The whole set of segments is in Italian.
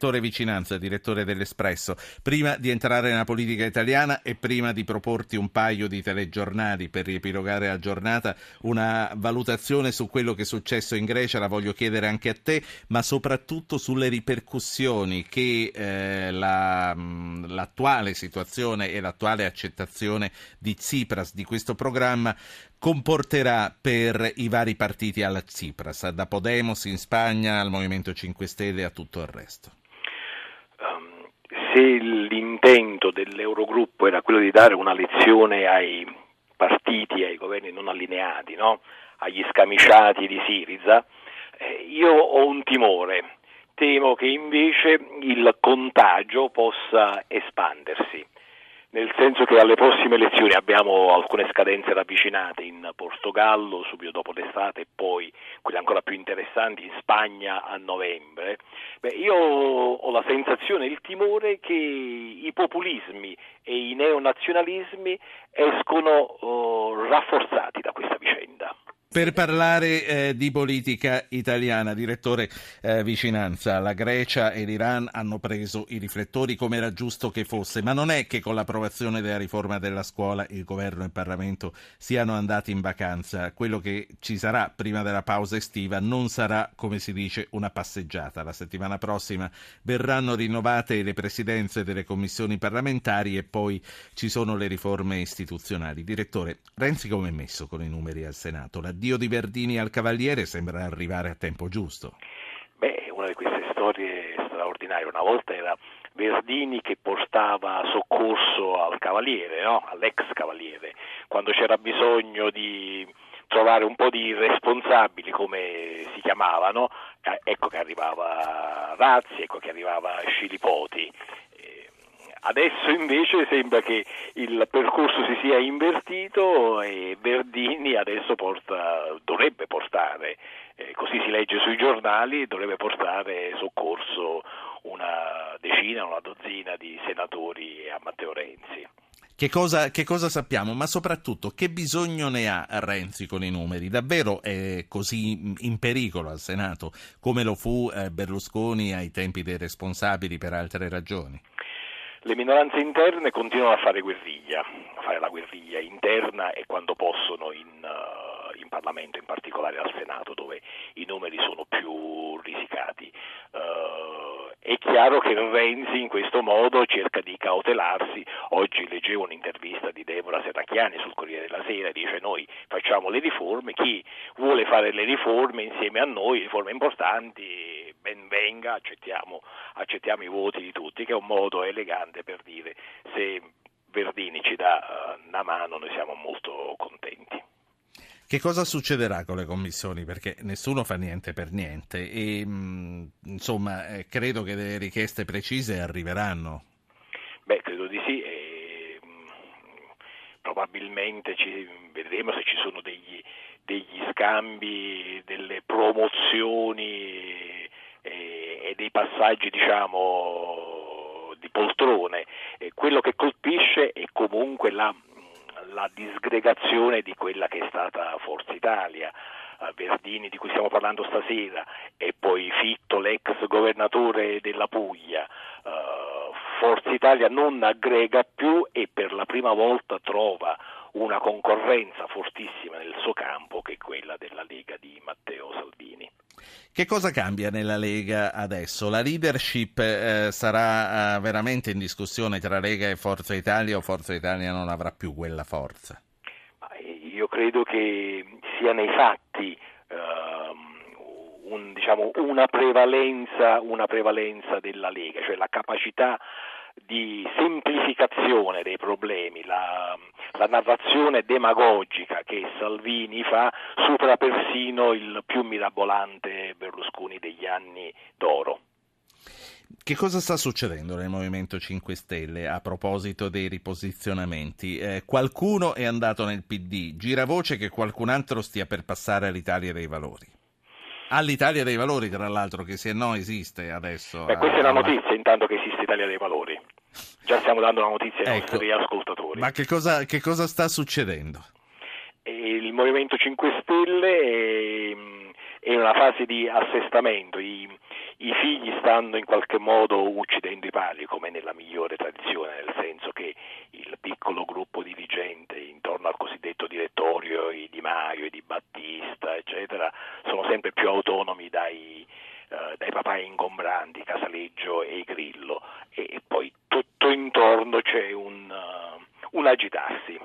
Vittore Vicinanza, direttore dell'Espresso, prima di entrare nella politica italiana e prima di proporti un paio di telegiornali per riepilogare la giornata, una valutazione su quello che è successo in Grecia la voglio chiedere anche a te, ma soprattutto sulle ripercussioni che eh, la, l'attuale situazione e l'attuale accettazione di Tsipras di questo programma comporterà per i vari partiti alla Tsipras, da Podemos in Spagna al Movimento 5 Stelle a tutto il resto se l'intento dell'Eurogruppo era quello di dare una lezione ai partiti, ai governi non allineati, no? agli scamiciati di Siriza, eh, io ho un timore, temo che invece il contagio possa espandersi nel senso che alle prossime elezioni abbiamo alcune scadenze ravvicinate in Portogallo subito dopo l'estate e poi quelle ancora più interessanti in Spagna a novembre. Beh, io ho la sensazione, il timore che i populismi e i neonazionalismi escono oh, rafforzati da questa vicenda. Per parlare eh, di politica italiana, direttore eh, Vicinanza, la Grecia e l'Iran hanno preso i riflettori come era giusto che fosse, ma non è che con l'approvazione della riforma della scuola il governo e il Parlamento siano andati in vacanza. Quello che ci sarà prima della pausa estiva non sarà, come si dice, una passeggiata. La settimana prossima verranno rinnovate le presidenze delle commissioni parlamentari e poi ci sono le riforme istituzionali. Direttore, Renzi come è messo con i numeri al Senato? La l'addio di Verdini al Cavaliere sembra arrivare a tempo giusto. Beh, una di queste storie straordinarie. Una volta era Verdini che portava soccorso al Cavaliere, no? all'ex Cavaliere, quando c'era bisogno di trovare un po' di responsabili, come si chiamavano, eh, ecco che arrivava Razzi, ecco che arrivava Scilipoti. Adesso invece sembra che il percorso si sia invertito e Verdini adesso porta, dovrebbe portare, eh, così si legge sui giornali, dovrebbe portare soccorso una decina, una dozzina di senatori a Matteo Renzi. Che cosa, che cosa, sappiamo? Ma soprattutto che bisogno ne ha Renzi con i numeri? Davvero è così in pericolo al Senato come lo fu eh, Berlusconi ai tempi dei responsabili per altre ragioni? Le minoranze interne continuano a fare guerriglia, a fare la guerriglia interna e quando possono in, uh, in Parlamento, in particolare al Senato, dove i numeri sono più risicati. Uh, è chiaro che Renzi in questo modo cerca di cautelarsi. Oggi leggevo un'intervista di Deborah Serracchiani sul Corriere della Sera, dice noi facciamo le riforme, chi vuole fare le riforme insieme a noi, riforme importanti, ben venga, accettiamo, accettiamo i voti di tutti, che è un modo elegante per dire se Verdini ci dà uh, una mano noi siamo molto contenti. Che cosa succederà con le commissioni? Perché nessuno fa niente per niente e mh, mm, insomma eh, credo che delle richieste precise arriveranno. Beh, credo di sì. E, mh, mm, probabilmente ci, vedremo se ci sono degli, degli scambi, delle promozioni e, dei passaggi diciamo di poltrone. E quello che colpisce è comunque la, la disgregazione di quella che è stata Forza Italia. Verdini di cui stiamo parlando stasera e poi Fitto, l'ex governatore della Puglia. Uh, Forza Italia non aggrega più e per la prima volta trova una concorrenza fortissima nel suo campo che è quella della Lega di Matteo Salvini. Che cosa cambia nella Lega adesso? La leadership eh, sarà eh, veramente in discussione tra Lega e Forza Italia o Forza Italia non avrà più quella forza? Io credo che sia nei fatti uh, un, diciamo, una, prevalenza, una prevalenza della Lega, cioè la capacità di semplificazione dei problemi, la, la, narrazione demagogica che Salvini fa supera persino il più mirabolante Berlusconi degli anni d'oro. Che cosa sta succedendo nel Movimento 5 Stelle a proposito dei riposizionamenti? Eh, qualcuno è andato nel PD, gira voce che qualcun altro stia per passare all'Italia dei Valori. All'Italia dei Valori, tra l'altro, che se no esiste adesso. Beh, questa è la notizia, intanto che esiste Italia dei Valori. Già stiamo dando la notizia ai ecco. nostri ascoltatori. Ma che cosa, che cosa sta succedendo? Il Movimento 5 Stelle è, è in una fase di assestamento. I, i figli stanno in qualche modo uccidendo i padri, come nella migliore tradizione, nel senso che il piccolo gruppo dirigente intorno al cosiddetto direttorio, i Di Maio, i Di Battista, eccetera, sono sempre più autonomi dai, eh, dai papai ingombranti, Casaleggio e Grillo, e, e poi tutto intorno c'è un, uh, un agitarsi.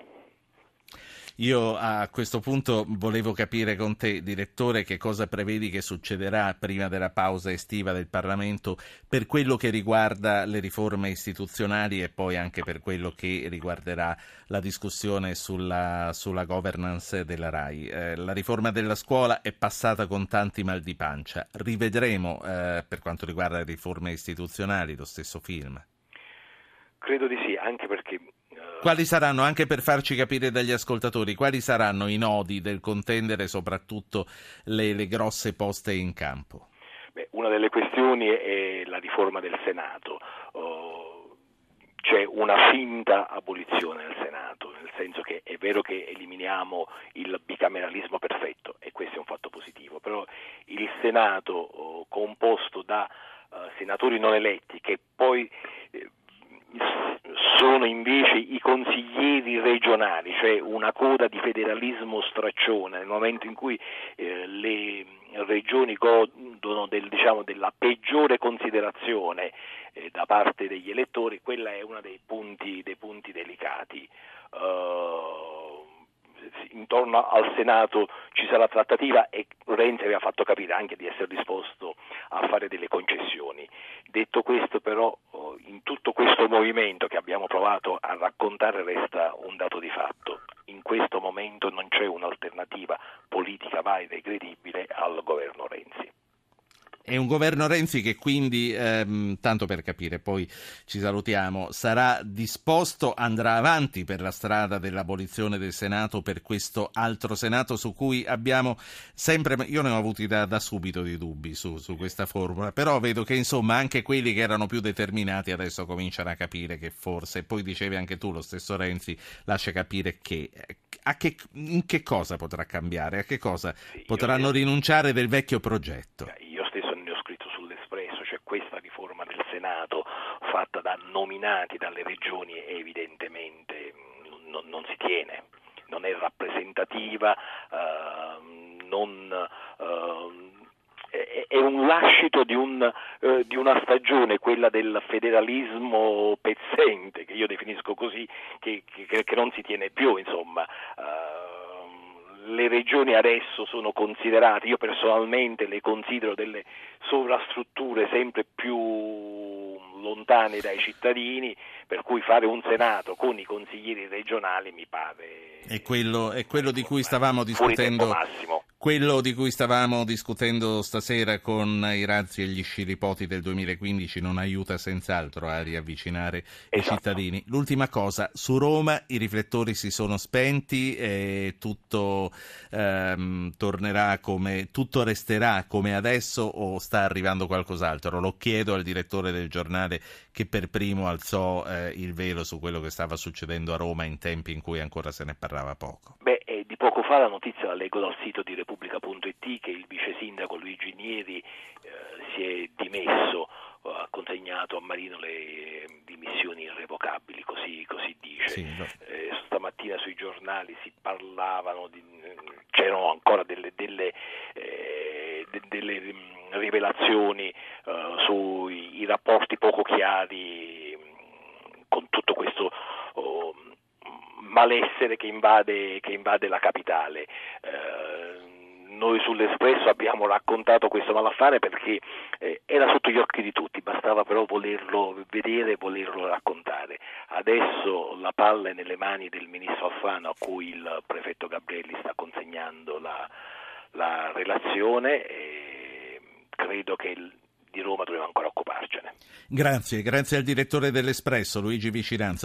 Io a questo punto volevo capire con te, direttore, che cosa prevedi che succederà prima della pausa estiva del Parlamento per quello che riguarda le riforme istituzionali e poi anche per quello che riguarderà la discussione sulla, sulla governance della RAI. Eh, la riforma della scuola è passata con tanti mal di pancia. Rivedremo, eh, per quanto riguarda le riforme istituzionali, lo stesso film? Credo di sì, anche perché quali saranno, anche per farci capire dagli ascoltatori, quali saranno i nodi del contendere soprattutto le, le grosse poste in campo? Beh, una delle questioni è la riforma del Senato. Oh, c'è una finta abolizione del Senato, nel senso che è vero che eliminiamo il bicameralismo perfetto e questo è un fatto positivo, però il Senato oh, composto da uh, senatori non eletti che poi consiglieri regionali, cioè una coda di federalismo straccione, nel momento in cui eh, le regioni godono del, diciamo, della peggiore considerazione eh, da parte degli elettori, quella è uno dei punti, dei punti delicati. Uh, intorno al Senato ci sarà trattativa e Renzi aveva fatto capire anche di essere disposto a fare delle concessioni. Detto questo però in tutto questo movimento che abbiamo provato a raccontare resta un dato di fatto. In questo momento non c'è un'alternativa politica valida e credibile al. È un governo Renzi che quindi, ehm, tanto per capire, poi ci salutiamo, sarà disposto, andrà avanti per la strada dell'abolizione del Senato per questo altro Senato su cui abbiamo sempre, io ne ho avuti da, da subito di dubbi su, su, questa formula, però vedo che insomma anche quelli che erano più determinati adesso cominciano a capire che forse, poi dicevi anche tu, lo stesso Renzi lascia capire che, che in che cosa potrà cambiare, a che cosa potranno rinunciare del vecchio progetto. Senato fatta da nominati dalle regioni evidentemente non, non si tiene, non è rappresentativa, uh, non, uh, è un lascito di, un, uh, di, una stagione, quella del federalismo pezzente, che io definisco così, che, che, che non si tiene più, insomma. le regioni adesso sono considerate, io personalmente le considero delle sovrastrutture sempre più lontani dai cittadini, per cui fare un Senato con i consiglieri regionali mi pare... È quello, è quello di cui stavamo discutendo quello di cui stavamo discutendo stasera con i razzi e gli sciripoti del 2015 non aiuta senz'altro a riavvicinare esatto. i cittadini. L'ultima cosa, su Roma i riflettori si sono spenti e tutto ehm, tornerà come tutto resterà come adesso o sta arrivando qualcos'altro? Lo chiedo al direttore del giornale che per primo alzò eh, il velo su quello che stava succedendo a Roma in tempi in cui ancora se ne parlava poco. Beh, eh, fa la notizia la leggo dal sito di Repubblica Repubblica.it che il vice sindaco Luigi Nieri eh, si è dimesso, eh, ha consegnato a Marino le dimissioni irrevocabili, così, così dice. Sì, no. eh, stamattina sui giornali si parlavano, di, c'erano ancora delle, delle, eh, de, delle mm, rivelazioni eh, sui rapporti poco chiari mm, con tutto questo malessere che invade, che invade la capitale. Eh, noi sull'Espresso abbiamo raccontato questo malaffare perché eh, era sotto gli occhi di tutti, bastava però volerlo vedere e volerlo raccontare. Adesso la palla è nelle mani del ministro Alfano a cui il prefetto Gabrielli sta consegnando la, la relazione e credo che il, di Roma dobbiamo ancora occuparcene. Grazie, grazie al direttore dell'Espresso Luigi Vicinanza.